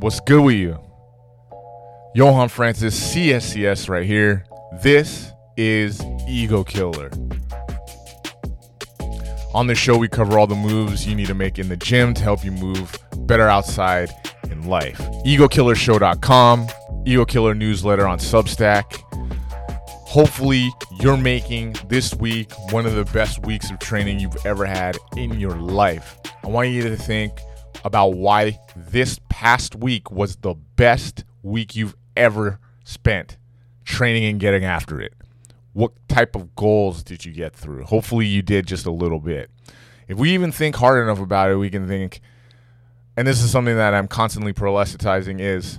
What's good with you? Johan Francis, CSCS, right here. This is Ego Killer. On this show, we cover all the moves you need to make in the gym to help you move better outside in life. EgoKillershow.com, Ego Killer newsletter on Substack. Hopefully, you're making this week one of the best weeks of training you've ever had in your life. I want you to think about why this past week was the best week you've ever spent training and getting after it. What type of goals did you get through? Hopefully, you did just a little bit. If we even think hard enough about it, we can think, and this is something that I'm constantly proselytizing is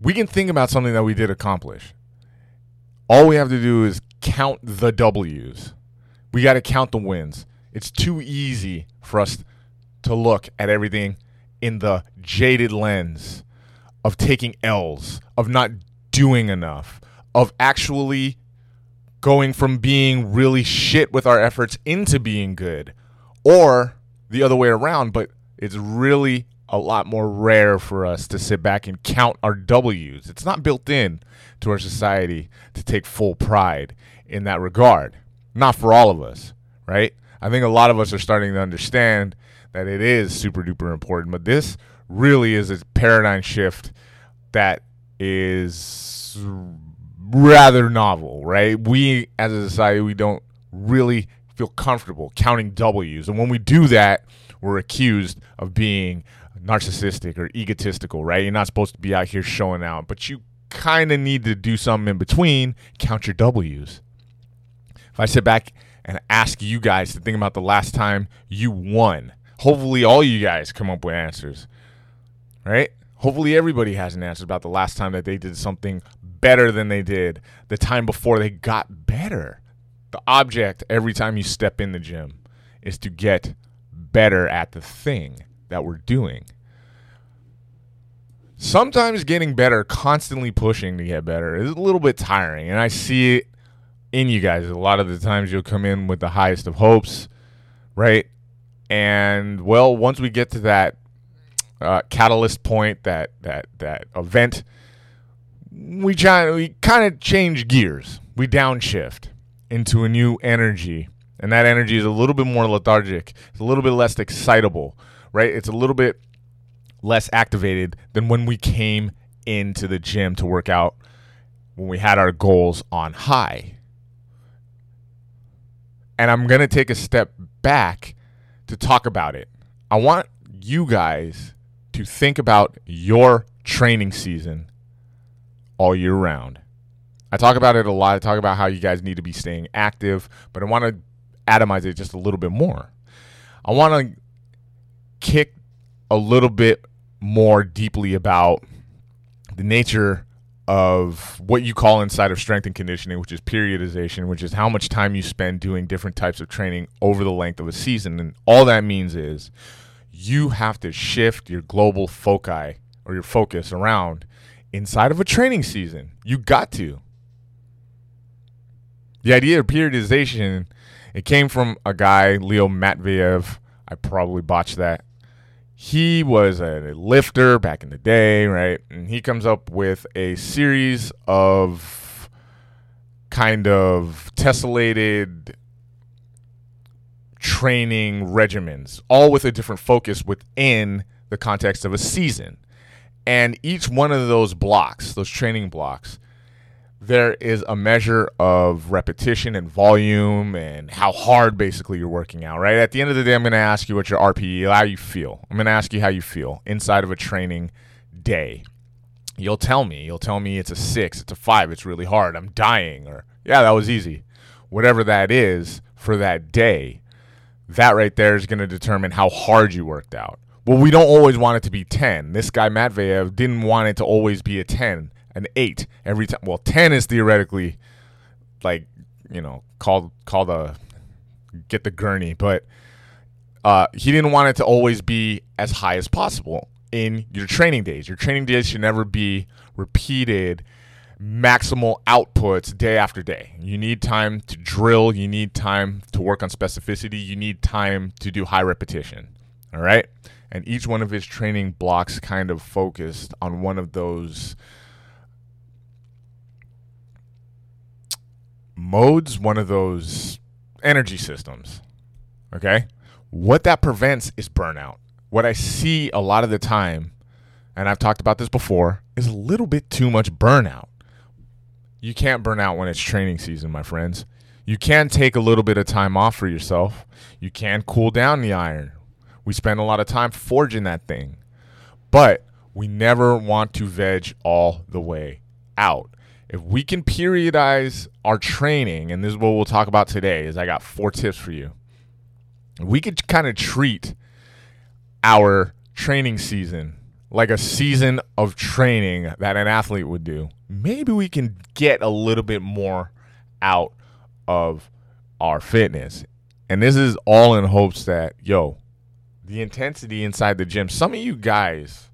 we can think about something that we did accomplish. All we have to do is count the W's. We got to count the wins. It's too easy for us to look at everything in the jaded lens of taking L's, of not doing enough, of actually going from being really shit with our efforts into being good, or the other way around. But it's really a lot more rare for us to sit back and count our W's. It's not built in to our society to take full pride in that regard. Not for all of us, right? I think a lot of us are starting to understand that it is super duper important, but this really is a paradigm shift that is rather novel, right? We as a society, we don't really feel comfortable counting W's. And when we do that, we're accused of being narcissistic or egotistical, right? You're not supposed to be out here showing out, but you kind of need to do something in between, count your W's. If I sit back and ask you guys to think about the last time you won, hopefully all you guys come up with answers, right? Hopefully everybody has an answer about the last time that they did something better than they did the time before they got better. The object every time you step in the gym is to get better at the thing that we're doing. Sometimes getting better, constantly pushing to get better, is a little bit tiring. And I see it in you guys. A lot of the times you'll come in with the highest of hopes, right? And well, once we get to that uh, catalyst point, that that that event, we try we kind of change gears. We downshift into a new energy, and that energy is a little bit more lethargic. It's a little bit less excitable, right? It's a little bit less activated than when we came into the gym to work out when we had our goals on high. And I'm going to take a step back to talk about it. I want you guys to think about your training season all year round. I talk about it a lot. I talk about how you guys need to be staying active, but I want to atomize it just a little bit more. I want to kick a little bit more deeply about the nature of what you call inside of strength and conditioning, which is periodization, which is how much time you spend doing different types of training over the length of a season. And all that means is you have to shift your global foci or your focus around inside of a training season. You got to. The idea of periodization, it came from a guy, Leo Matveev. I probably botched that he was a lifter back in the day, right? And he comes up with a series of kind of tessellated training regimens, all with a different focus within the context of a season. And each one of those blocks, those training blocks, there is a measure of repetition and volume and how hard basically you're working out, right? At the end of the day, I'm going to ask you what your RPE, how you feel. I'm going to ask you how you feel inside of a training day. You'll tell me. You'll tell me it's a six, it's a five, it's really hard, I'm dying, or yeah, that was easy. Whatever that is for that day, that right there is going to determine how hard you worked out. Well, we don't always want it to be 10. This guy, Matveev, didn't want it to always be a 10 an eight every time. Well, ten is theoretically like you know called called a get the gurney, but uh, he didn't want it to always be as high as possible in your training days. Your training days should never be repeated maximal outputs day after day. You need time to drill, you need time to work on specificity, you need time to do high repetition. All right. And each one of his training blocks kind of focused on one of those modes, one of those energy systems. Okay. What that prevents is burnout. What I see a lot of the time, and I've talked about this before, is a little bit too much burnout. You can't burn out when it's training season, my friends. You can take a little bit of time off for yourself. You can cool down the iron. We spend a lot of time forging that thing. But we never want to veg all the way out. If we can periodize our training, and this is what we'll talk about today, is I got four tips for you. We could kind of treat our training season like a season of training that an athlete would do. Maybe we can get a little bit more out of our fitness. And this is all in hopes that, yo, the intensity inside the gym, some of you guys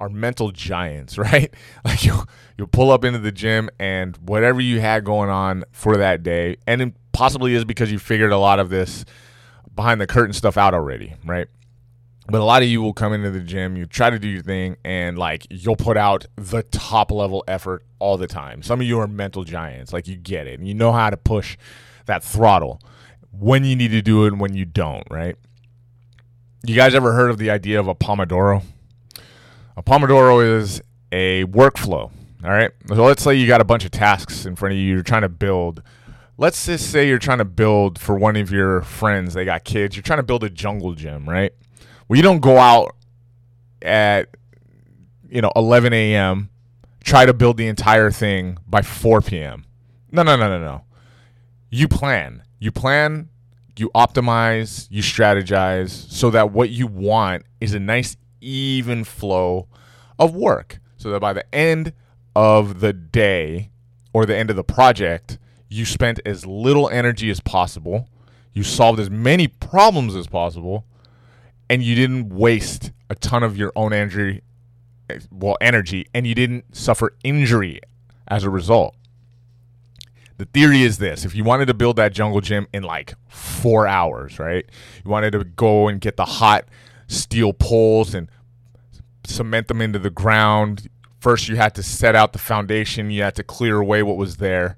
are mental giants, right? Like you you'll pull up into the gym and whatever you had going on for that day, and it possibly is because you figured a lot of this behind the curtain stuff out already, right? But a lot of you will come into the gym, you try to do your thing, and like you'll put out the top level effort all the time. Some of you are mental giants, like you get it, and you know how to push that throttle when you need to do it and when you don't, right? You guys ever heard of the idea of a Pomodoro? A Pomodoro is a workflow. All right. So let's say you got a bunch of tasks in front of you. You're trying to build. Let's just say you're trying to build for one of your friends. They got kids. You're trying to build a jungle gym, right? Well, you don't go out at you know 11 a.m. Try to build the entire thing by 4 p.m. No, no, no, no, no. You plan. You plan. You optimize. You strategize so that what you want is a nice, even flow of work. So that by the end of the day or the end of the project, you spent as little energy as possible. You solved as many problems as possible and you didn't waste a ton of your own energy well energy and you didn't suffer injury as a result the theory is this if you wanted to build that jungle gym in like four hours right you wanted to go and get the hot steel poles and cement them into the ground first you had to set out the foundation you had to clear away what was there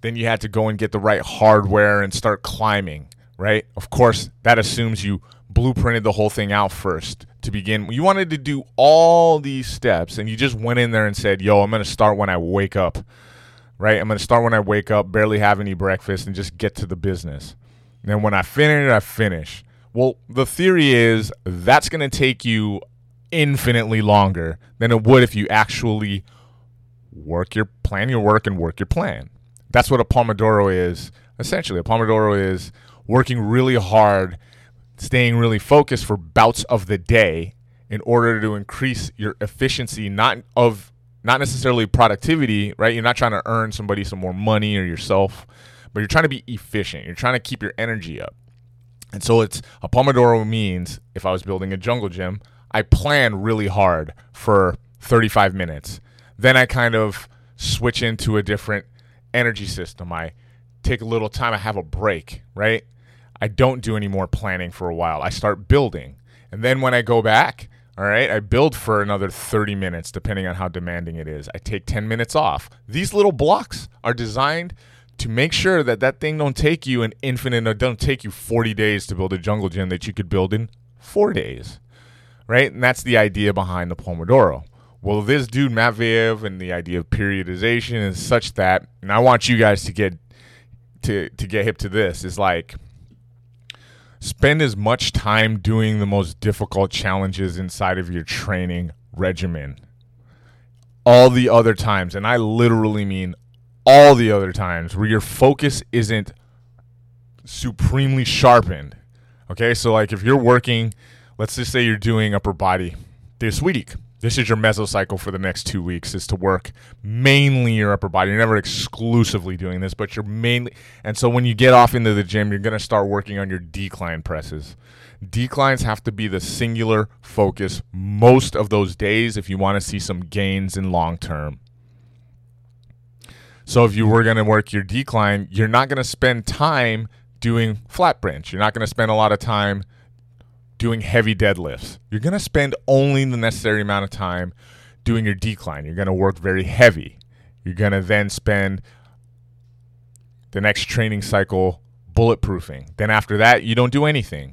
then you had to go and get the right hardware and start climbing right of course that assumes you blueprinted the whole thing out first to begin. You wanted to do all these steps, and you just went in there and said, "Yo, I'm going to start when I wake up." Right? I'm going to start when I wake up, barely have any breakfast, and just get to the business. And then when I finish, I finish. Well, the theory is that's going to take you infinitely longer than it would if you actually work your plan your work and work your plan. That's what a Pomodoro is. Essentially, a Pomodoro is working really hard staying really focused for bouts of the day in order to increase your efficiency not of not necessarily productivity right you're not trying to earn somebody some more money or yourself but you're trying to be efficient you're trying to keep your energy up and so it's a pomodoro means if i was building a jungle gym i plan really hard for 35 minutes then i kind of switch into a different energy system i take a little time i have a break right I don't do any more planning for a while. I start building. And then when I go back, all right, I build for another 30 minutes, depending on how demanding it is. I take 10 minutes off. These little blocks are designed to make sure that that thing don't take you an infinite, or don't take you 40 days to build a jungle gym that you could build in four days, right? And that's the idea behind the Pomodoro. Well, this dude Matveev and the idea of periodization is such that, and I want you guys to get to to get hip to this is like Spend as much time doing the most difficult challenges inside of your training regimen. All the other times, and I literally mean all the other times where your focus isn't supremely sharpened. Okay, so like if you're working, let's just say you're doing upper body this week, this is your mesocycle for the next two weeks is to work mainly your upper body. You're never exclusively doing this, but you're mainly. And so when you get off into the gym, you're going to start working on your decline presses. Declines have to be the singular focus most of those days if you want to see some gains in long term. So if you were going to work your decline, you're not going to spend time doing flat bench. You're not going to spend a lot of time doing heavy deadlifts. You're going to spend only the necessary amount of time doing your decline. You're going to work very heavy. You're going to then spend the next training cycle bulletproofing. Then after that, you don't do anything.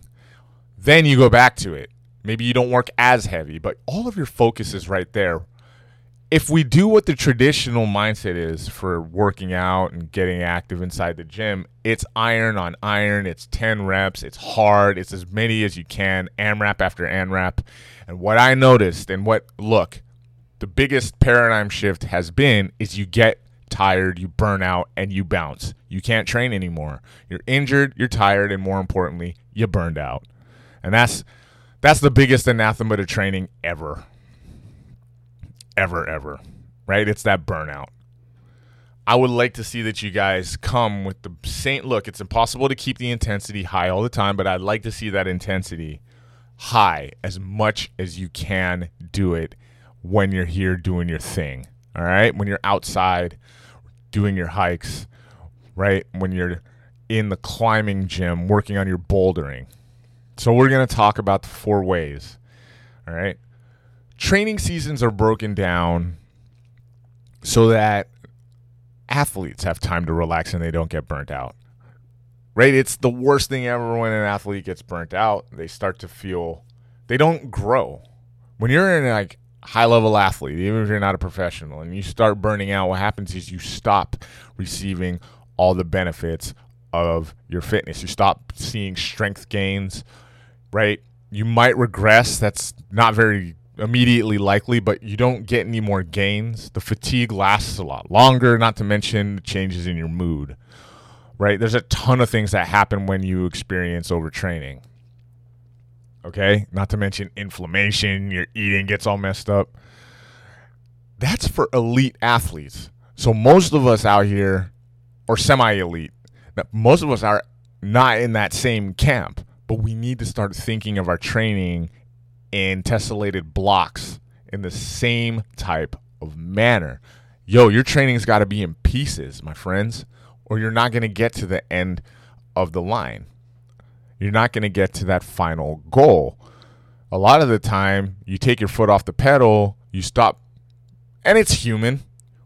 Then you go back to it. Maybe you don't work as heavy, but all of your focus is right there. If we do what the traditional mindset is for working out and getting active inside the gym, it's iron on iron, it's 10 reps, it's hard, it's as many as you can, AMRAP after AMRAP. And what I noticed and what, look, the biggest paradigm shift has been is you get tired, you burn out, and you bounce. You can't train anymore. You're injured, you're tired, and more importantly, you burned out. And that's that's the biggest anathema to training ever. Ever, ever. Right? It's that burnout. I would like to see that you guys come with the same look. It's impossible to keep the intensity high all the time, but I'd like to see that intensity high as much as you can do it when you're here doing your thing. All right? When you're outside doing your hikes, right? When you're in the climbing gym working on your bouldering. So we're going to talk about the four ways. All right. Training seasons are broken down so that athletes have time to relax and they don't get burnt out. Right? It's the worst thing ever when an athlete gets burnt out. They start to feel they don't grow. When you're in like high level athlete, even if you're not a professional, and you start burning out, what happens is you stop receiving all the benefits of your fitness. You stop seeing strength gains, right? You might regress. That's not very immediately likely, but you don't get any more gains. The fatigue lasts a lot longer, not to mention changes in your mood, right? There's a ton of things that happen when you experience overtraining. Okay? Not to mention inflammation, your eating gets all messed up. That's for elite athletes. So most of us out here or semi elite, most of us are not in that same camp but we need to start thinking of our training in tessellated blocks in the same type of manner. Yo, your training's got to be in pieces, my friends, or you're not going to get to the end of the line. You're not going to get to that final goal. A lot of the time, you take your foot off the pedal, you stop, and it's human.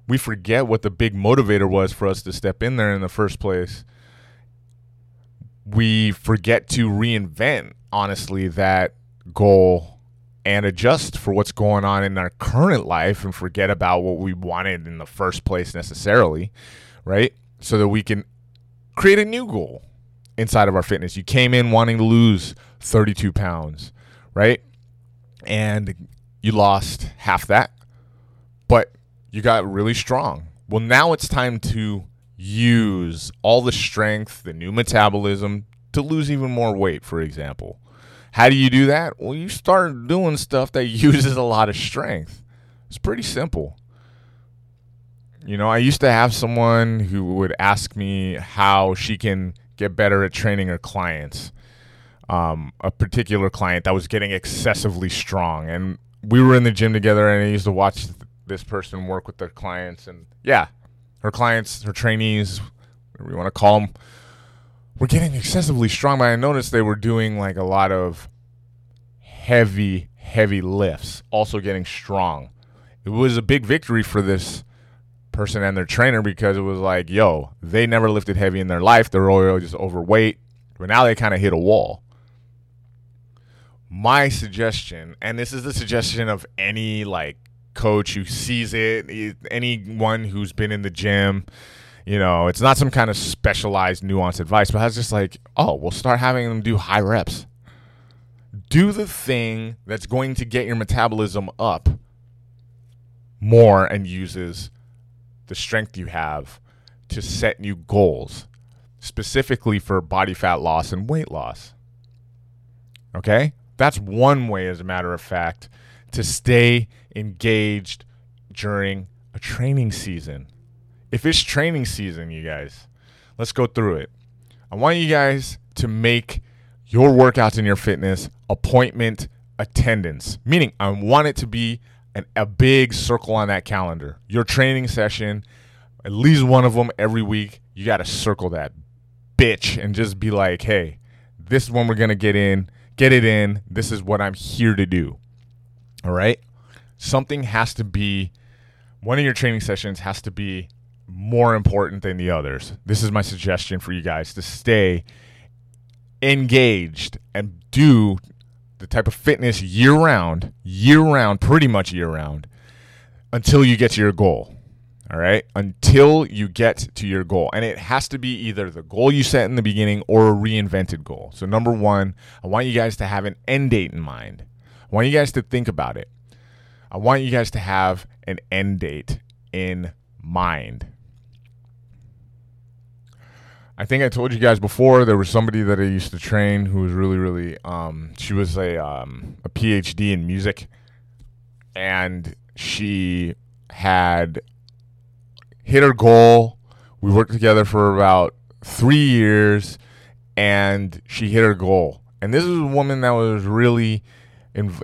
We forget what the big motivator was for us to step in there in the first place we forget to reinvent, honestly, that goal and adjust for what's going on in our current life and forget about what we wanted in the first place necessarily, right? So that we can create a new goal inside of our fitness. You came in wanting to lose 32 pounds, right? And you lost half that, but you got really strong. Well, now it's time to use all the strength, the new metabolism to lose even more weight, for example. How do you do that? Well, you start doing stuff that uses a lot of strength. It's pretty simple. You know, I used to have someone who would ask me how she can get better at training her clients. Um, a particular client that was getting excessively strong. And we were in the gym together, and I used to watch this person work with their clients. And yeah, her clients, her trainees, whatever you want to call them, were getting excessively strong. But I noticed they were doing like a lot of heavy, heavy lifts, also getting strong. It was a big victory for this person and their trainer because it was like, yo, they never lifted heavy in their life. They're all just overweight. But now they kind of hit a wall. My suggestion, and this is the suggestion of any like coach who sees it, anyone who's been in the gym. You know, it's not some kind of specialized, nuanced advice, but it's just like, oh, we'll start having them do high reps. Do the thing that's going to get your metabolism up more and uses the strength you have to set new goals, specifically for body fat loss and weight loss. Okay? That's one way, as a matter of fact, to stay engaged during a training season. If it's training season, you guys, let's go through it. I want you guys to make your workouts and your fitness appointment attendance, meaning I want it to be an, a big circle on that calendar. Your training session, at least one of them every week, you got to circle that bitch and just be like, hey, this is when we're going to get in, get it in. This is what I'm here to do. All right? Something has to be one of your training sessions has to be more important than the others. This is my suggestion for you guys to stay engaged and do the type of fitness year round, year round, pretty much year round, until you get to your goal. All right. Until you get to your goal. And it has to be either the goal you set in the beginning or a reinvented goal. So, number one, I want you guys to have an end date in mind. I want you guys to think about it. I want you guys to have an end date in mind. I think I told you guys before there was somebody that I used to train who was really, really. Um, she was a um, a PhD in music, and she had hit her goal. We worked together for about three years, and she hit her goal. And this is a woman that was really,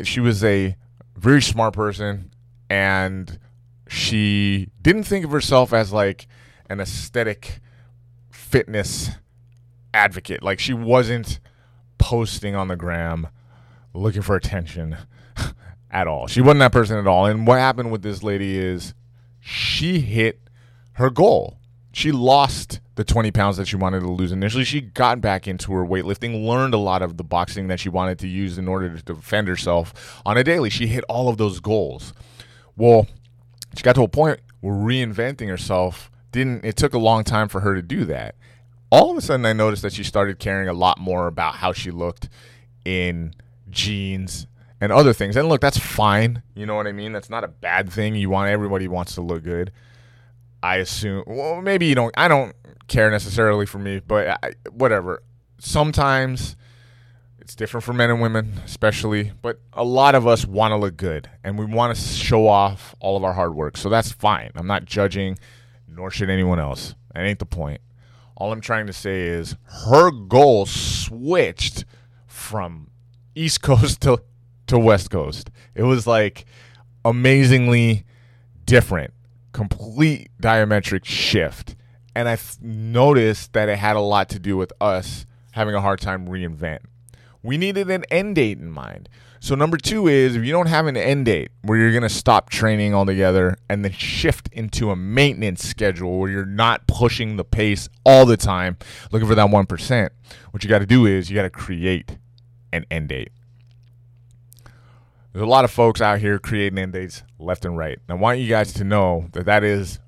she was a very smart person, and she didn't think of herself as like an aesthetic fitness advocate. Like she wasn't posting on the gram looking for attention at all. She wasn't that person at all. And what happened with this lady is she hit her goal. She lost the 20 pounds that she wanted to lose initially. She got back into her weightlifting, learned a lot of the boxing that she wanted to use in order to defend herself on a daily. She hit all of those goals. Well, she got to a point where reinventing herself didn't it took a long time for her to do that. All of a sudden I noticed that she started caring a lot more about how she looked in jeans and other things. And look, that's fine. You know what I mean? That's not a bad thing. You want everybody wants to look good. I assume. Well, maybe you don't. I don't care necessarily for me, but I, whatever. Sometimes it's different for men and women, especially. But a lot of us want to look good, and we want to show off all of our hard work. So that's fine. I'm not judging, nor should anyone else. That ain't the point. All I'm trying to say is her goal switched from East Coast to to West Coast. It was like amazingly different complete diametric shift. And I noticed that it had a lot to do with us having a hard time reinvent. We needed an end date in mind. So number two is if you don't have an end date where you're going to stop training altogether and then shift into a maintenance schedule where you're not pushing the pace all the time, looking for that 1%, what you got to do is you got to create an end date. There's a lot of folks out here creating end dates left and right. And I want you guys to know that that is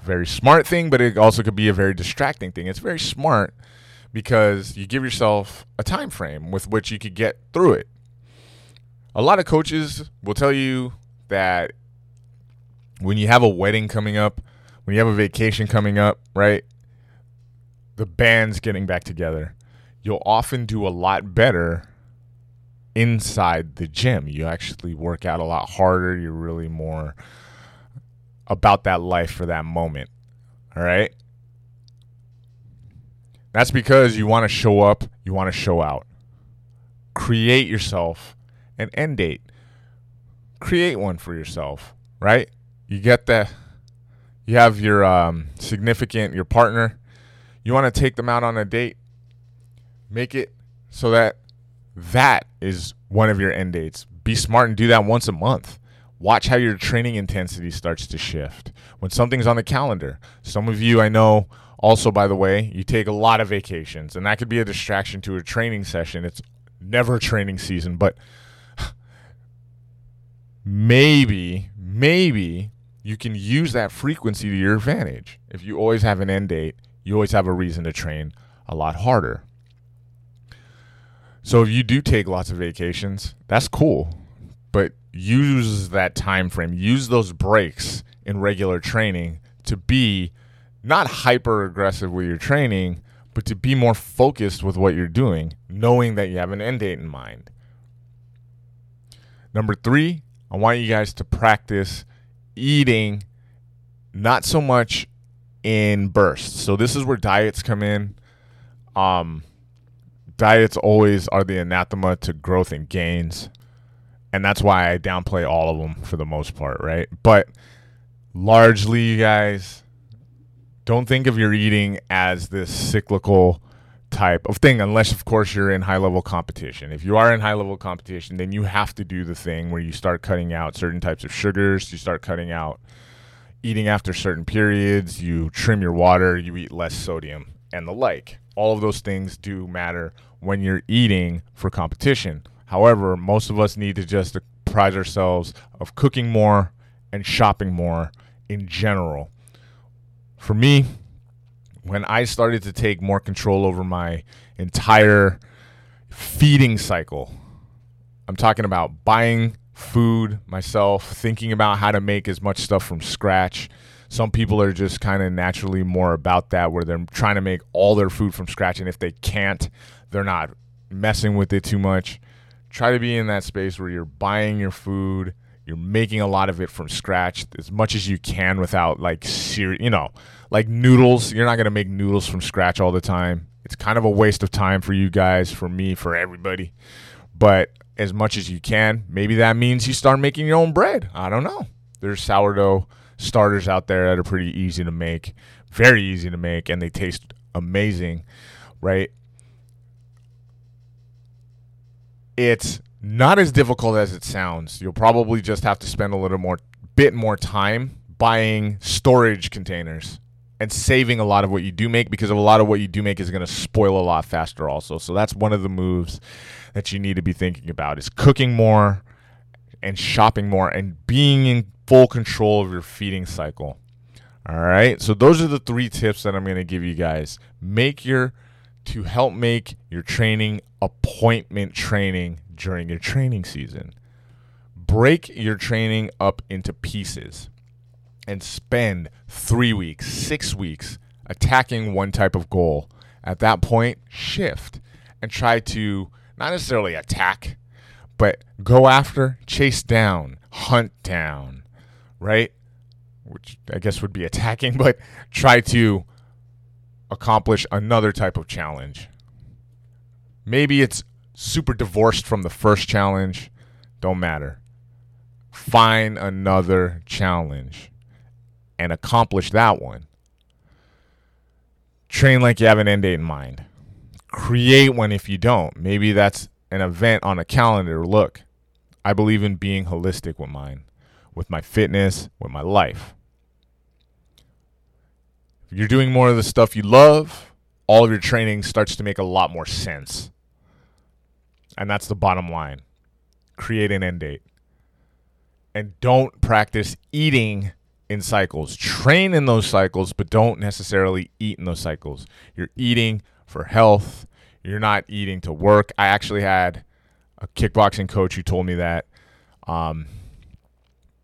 a very smart thing, but it also could be a very distracting thing. It's very smart because you give yourself a time frame with which you could get through it. A lot of coaches will tell you that when you have a wedding coming up, when you have a vacation coming up, right? The band's getting back together. You'll often do a lot better inside the gym. You actually work out a lot harder. You're really more about that life for that moment. All right? That's because you want to show up, you want to show out. Create yourself an end date. Create one for yourself, right? You get that you have your um, significant, your partner, you want to take them out on a date. Make it so that that is one of your end dates. Be smart and do that once a month. Watch how your training intensity starts to shift. When something's on the calendar, some of you I know also, by the way, you take a lot of vacations, and that could be a distraction to a training session. It's never training season, but maybe, maybe you can use that frequency to your advantage. If you always have an end date, you always have a reason to train a lot harder. So if you do take lots of vacations, that's cool. But use that time frame, use those breaks in regular training to be not hyper aggressive with your training, but to be more focused with what you're doing, knowing that you have an end date in mind. Number three, I want you guys to practice eating not so much in bursts. So this is where diets come in. Um, diets always are the anathema to growth and gains. And that's why I downplay all of them for the most part, right? But largely, you guys, don't think of your eating as this cyclical type of thing, unless, of course, you're in high level competition. If you are in high level competition, then you have to do the thing where you start cutting out certain types of sugars, you start cutting out eating after certain periods, you trim your water, you eat less sodium, and the like. All of those things do matter when you're eating for competition. However, most of us need to just prize ourselves of cooking more and shopping more in general. For me, when I started to take more control over my entire feeding cycle, I'm talking about buying food myself, thinking about how to make as much stuff from scratch. Some people are just kind of naturally more about that, where they're trying to make all their food from scratch. And if they can't, they're not messing with it too much. Try to be in that space where you're buying your food, you're making a lot of it from scratch as much as you can without like you know, like noodles. You're not going to make noodles from scratch all the time. It's kind of a waste of time for you guys, for me, for everybody. But as much as you can, maybe that means you start making your own bread. I don't know. There's sourdough starters out there that are pretty easy to make, very easy to make, and they taste amazing, right? It's not as difficult as it sounds. You'll probably just have to spend a little more bit more time buying storage containers and saving a lot of what you do make because a lot of what you do make is going to spoil a lot faster also. So that's one of the moves that you need to be thinking about is cooking more and shopping more and being in full control of your feeding cycle. All right? So those are the three tips that I'm going to give you guys. Make your to help make your training appointment training during your training season. Break your training up into pieces and spend three weeks, six weeks attacking one type of goal. At that point, shift and try to not necessarily attack, but go after, chase down, hunt down, right? Which I guess would be attacking, but try to accomplish another type of challenge. Maybe it's super divorced from the first challenge, don't matter. Find another challenge and accomplish that one. Train like you have an end date in mind. Create one if you don't. Maybe that's an event on a calendar. Look, I believe in being holistic with mine, with my fitness, with my life. If you're doing more of the stuff you love, all of your training starts to make a lot more sense. And that's the bottom line. Create an end date. And don't practice eating in cycles. Train in those cycles, but don't necessarily eat in those cycles. You're eating for health. You're not eating to work. I actually had a kickboxing coach who told me that um,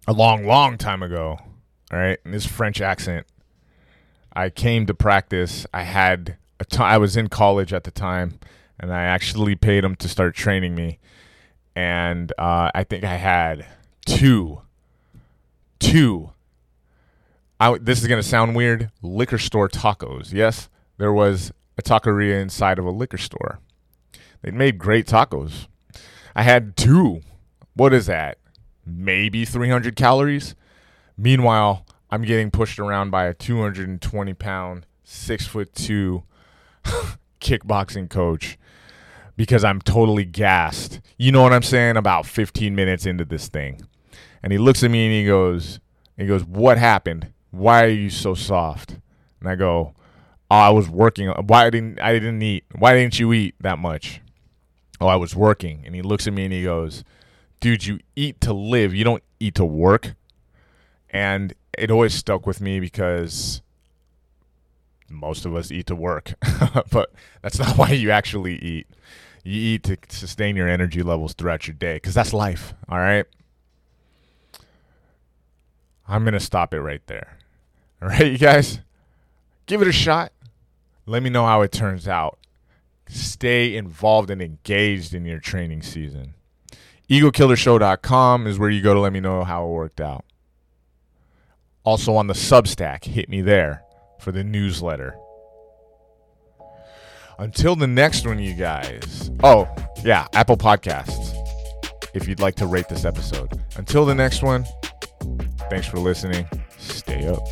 a long, long time ago. All right, in his French accent. I came to practice. I had a t- I was in college at the time, and I actually paid him to start training me. And uh, I think I had two, two I, this is to sound weird liquor store tacos. Yes, there was a taqueria inside of a liquor store. They made great tacos. I had two. What is that? Maybe 300 calories. Meanwhile, I'm getting pushed around by a 220 pound, six foot two kickboxing coach because I'm totally gassed. You know what I'm saying? About 15 minutes into this thing. And he looks at me and he goes, he goes, What happened? why are you so soft? And I go, oh, I was working. Why didn't I didn't eat? Why didn't you eat that much? Oh, I was working. And he looks at me and he goes, dude, you eat to live. You don't eat to work. And it always stuck with me because most of us eat to work, but that's not why you actually eat. You eat to sustain your energy levels throughout your day because that's life. All right. I'm going to stop it right there. All right, you guys, give it a shot. Let me know how it turns out. Stay involved and engaged in your training season. EgoKillershow.com is where you go to let me know how it worked out. Also on the Substack, hit me there for the newsletter. Until the next one, you guys. Oh, yeah, Apple Podcasts. If you'd like to rate this episode. Until the next one, thanks for listening. Stay up.